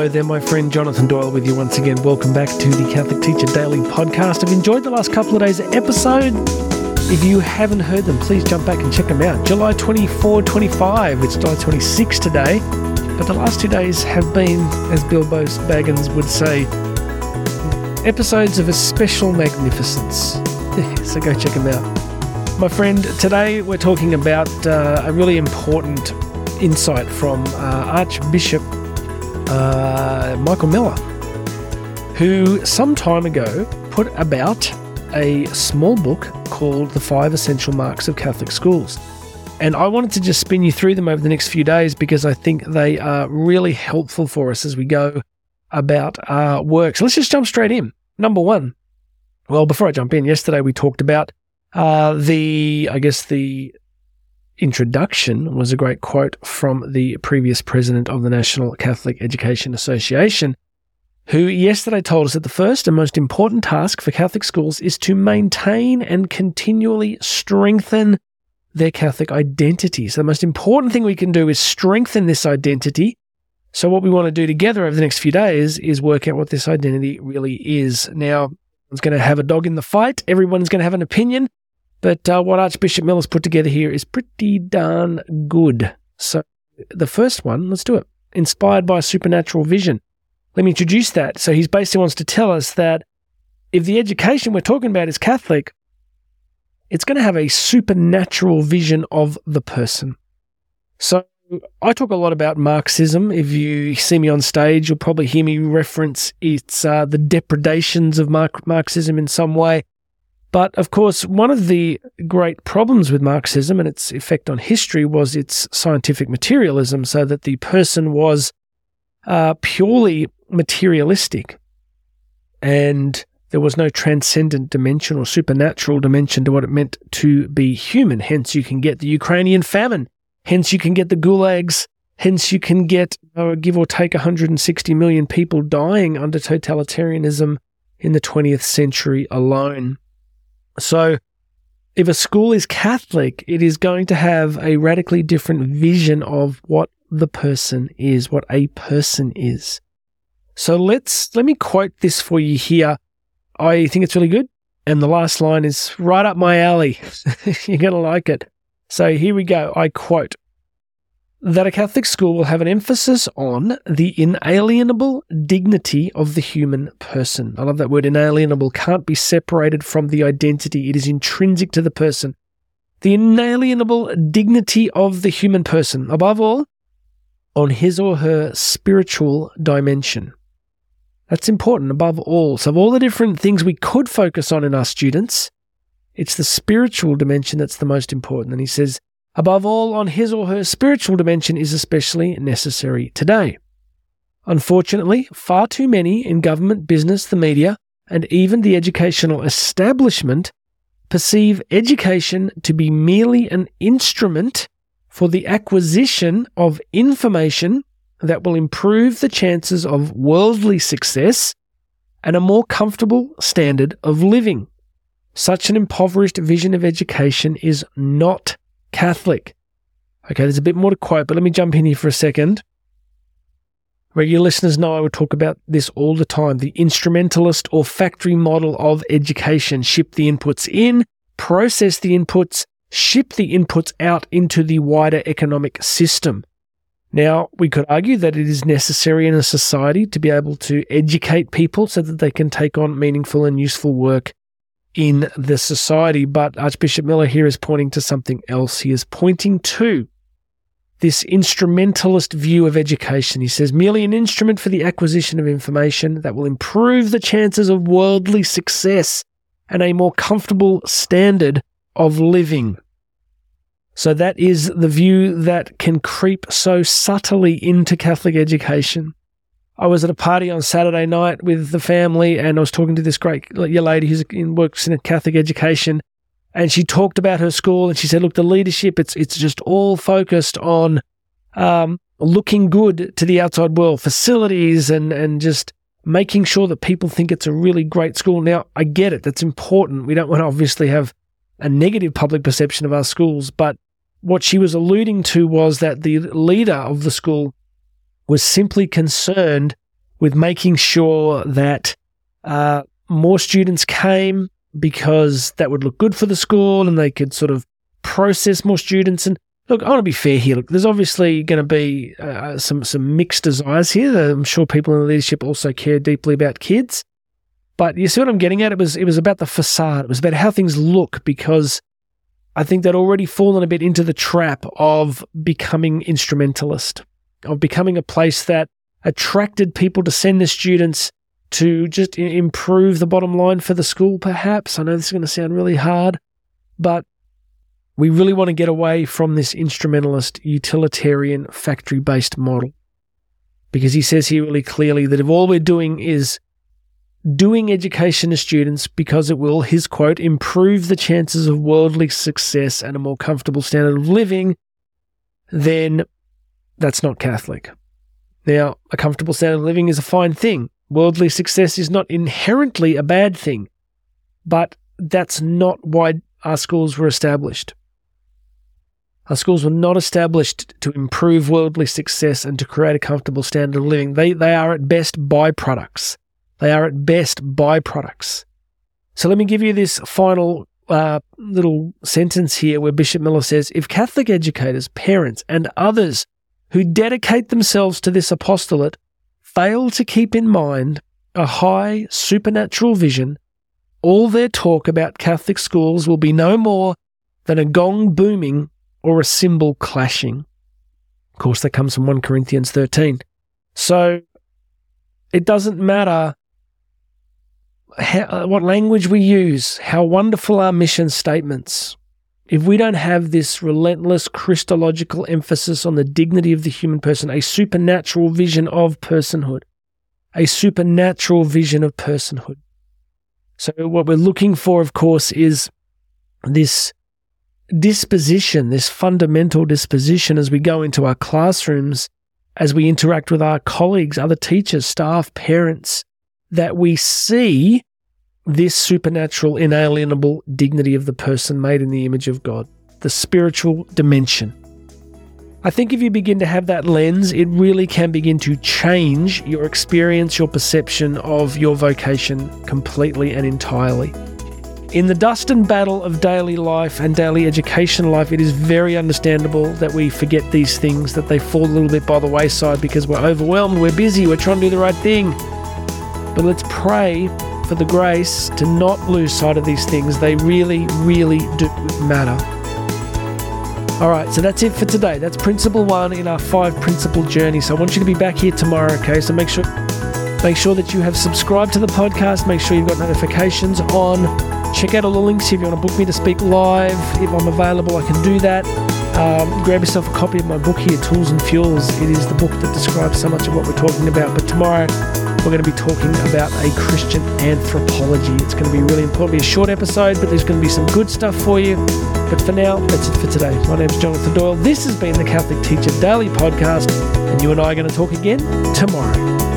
Hello there, my friend Jonathan Doyle with you once again. Welcome back to the Catholic Teacher Daily podcast. I've enjoyed the last couple of days' episode. If you haven't heard them, please jump back and check them out. July 24, 25. It's July 26 today. But the last two days have been, as Bilbo Baggins would say, episodes of a special magnificence. so go check them out. My friend, today we're talking about uh, a really important insight from uh, Archbishop uh, Michael Miller, who some time ago put about a small book called The Five Essential Marks of Catholic Schools. And I wanted to just spin you through them over the next few days because I think they are really helpful for us as we go about our work. So let's just jump straight in. Number one. Well, before I jump in, yesterday we talked about uh, the, I guess, the introduction was a great quote from the previous president of the National Catholic Education Association, who yesterday told us that the first and most important task for Catholic schools is to maintain and continually strengthen their Catholic identity. So, the most important thing we can do is strengthen this identity. So, what we want to do together over the next few days is work out what this identity really is. Now, everyone's going to have a dog in the fight, everyone's going to have an opinion. But uh, what Archbishop Miller's put together here is pretty darn good. So, the first one, let's do it. Inspired by supernatural vision. Let me introduce that. So, he basically wants to tell us that if the education we're talking about is Catholic, it's going to have a supernatural vision of the person. So, I talk a lot about Marxism. If you see me on stage, you'll probably hear me reference it's uh, the depredations of Marxism in some way. But of course, one of the great problems with Marxism and its effect on history was its scientific materialism, so that the person was uh, purely materialistic and there was no transcendent dimension or supernatural dimension to what it meant to be human. Hence, you can get the Ukrainian famine. Hence, you can get the gulags. Hence, you can get, uh, give or take, 160 million people dying under totalitarianism in the 20th century alone. So, if a school is Catholic, it is going to have a radically different vision of what the person is, what a person is. So let's let me quote this for you here. I think it's really good, and the last line is right up my alley. You're going to like it. So here we go. I quote that a Catholic school will have an emphasis on the inalienable dignity of the human person. I love that word inalienable, can't be separated from the identity, it is intrinsic to the person. The inalienable dignity of the human person, above all, on his or her spiritual dimension. That's important above all. So, of all the different things we could focus on in our students, it's the spiritual dimension that's the most important. And he says, above all, on his or her spiritual dimension is especially necessary today. Unfortunately, far too many in government, business, the media, and even the educational establishment perceive education to be merely an instrument for the acquisition of information that will improve the chances of worldly success and a more comfortable standard of living. Such an impoverished vision of education is not Catholic. Okay, there's a bit more to quote, but let me jump in here for a second. Regular listeners know I would talk about this all the time the instrumentalist or factory model of education. Ship the inputs in, process the inputs, ship the inputs out into the wider economic system. Now, we could argue that it is necessary in a society to be able to educate people so that they can take on meaningful and useful work in the society. But Archbishop Miller here is pointing to something else. He is pointing to this instrumentalist view of education. He says, merely an instrument for the acquisition of information that will improve the chances of worldly success and a more comfortable standard of living. So that is the view that can creep so subtly into Catholic education. I was at a party on Saturday night with the family, and I was talking to this great lady who works in Catholic education, and she talked about her school, and she said, "Look, the leadership it's it's just all focused on um, looking good to the outside world, facilities, and and just." Making sure that people think it's a really great school. Now, I get it. That's important. We don't want to obviously have a negative public perception of our schools, but what she was alluding to was that the leader of the school was simply concerned with making sure that uh, more students came because that would look good for the school and they could sort of process more students. And look, I want to be fair here. Look, there's obviously going to be uh, some some mixed desires here. I'm sure people in the leadership also care deeply about kids. But you see what I'm getting at? It was it was about the facade. It was about how things look because I think they'd already fallen a bit into the trap of becoming instrumentalist, of becoming a place that attracted people to send their students to just improve the bottom line for the school, perhaps. I know this is going to sound really hard, but we really want to get away from this instrumentalist, utilitarian, factory based model. Because he says here really clearly that if all we're doing is doing education to students because it will, his quote, improve the chances of worldly success and a more comfortable standard of living, then that's not Catholic. Now, a comfortable standard of living is a fine thing. Worldly success is not inherently a bad thing, but that's not why our schools were established. Our schools were not established to improve worldly success and to create a comfortable standard of living. They, they are at best byproducts. They are at best byproducts. So let me give you this final uh, little sentence here where Bishop Miller says If Catholic educators, parents, and others who dedicate themselves to this apostolate fail to keep in mind a high supernatural vision, all their talk about Catholic schools will be no more than a gong booming or a cymbal clashing. Of course, that comes from 1 Corinthians 13. So it doesn't matter how, what language we use, how wonderful our mission statements. If we don't have this relentless Christological emphasis on the dignity of the human person, a supernatural vision of personhood, a supernatural vision of personhood. So, what we're looking for, of course, is this disposition, this fundamental disposition as we go into our classrooms, as we interact with our colleagues, other teachers, staff, parents, that we see this supernatural, inalienable dignity of the person made in the image of God, the spiritual dimension. I think if you begin to have that lens, it really can begin to change your experience, your perception of your vocation completely and entirely. In the dust and battle of daily life and daily education life, it is very understandable that we forget these things, that they fall a little bit by the wayside because we're overwhelmed, we're busy, we're trying to do the right thing. But let's pray for the grace to not lose sight of these things. They really, really do matter. All right, so that's it for today. That's principle one in our five principle journey. So I want you to be back here tomorrow, okay? So make sure make sure that you have subscribed to the podcast. Make sure you've got notifications on. Check out all the links if you want to book me to speak live. If I'm available, I can do that. Um, grab yourself a copy of my book here, Tools and Fuels. It is the book that describes so much of what we're talking about. But tomorrow, we're going to be talking about a Christian anthropology. It's going to be really important. It'll be a short episode, but there's going to be some good stuff for you. But for now, that's it for today. My name is Jonathan Doyle. This has been the Catholic Teacher Daily Podcast, and you and I are going to talk again tomorrow.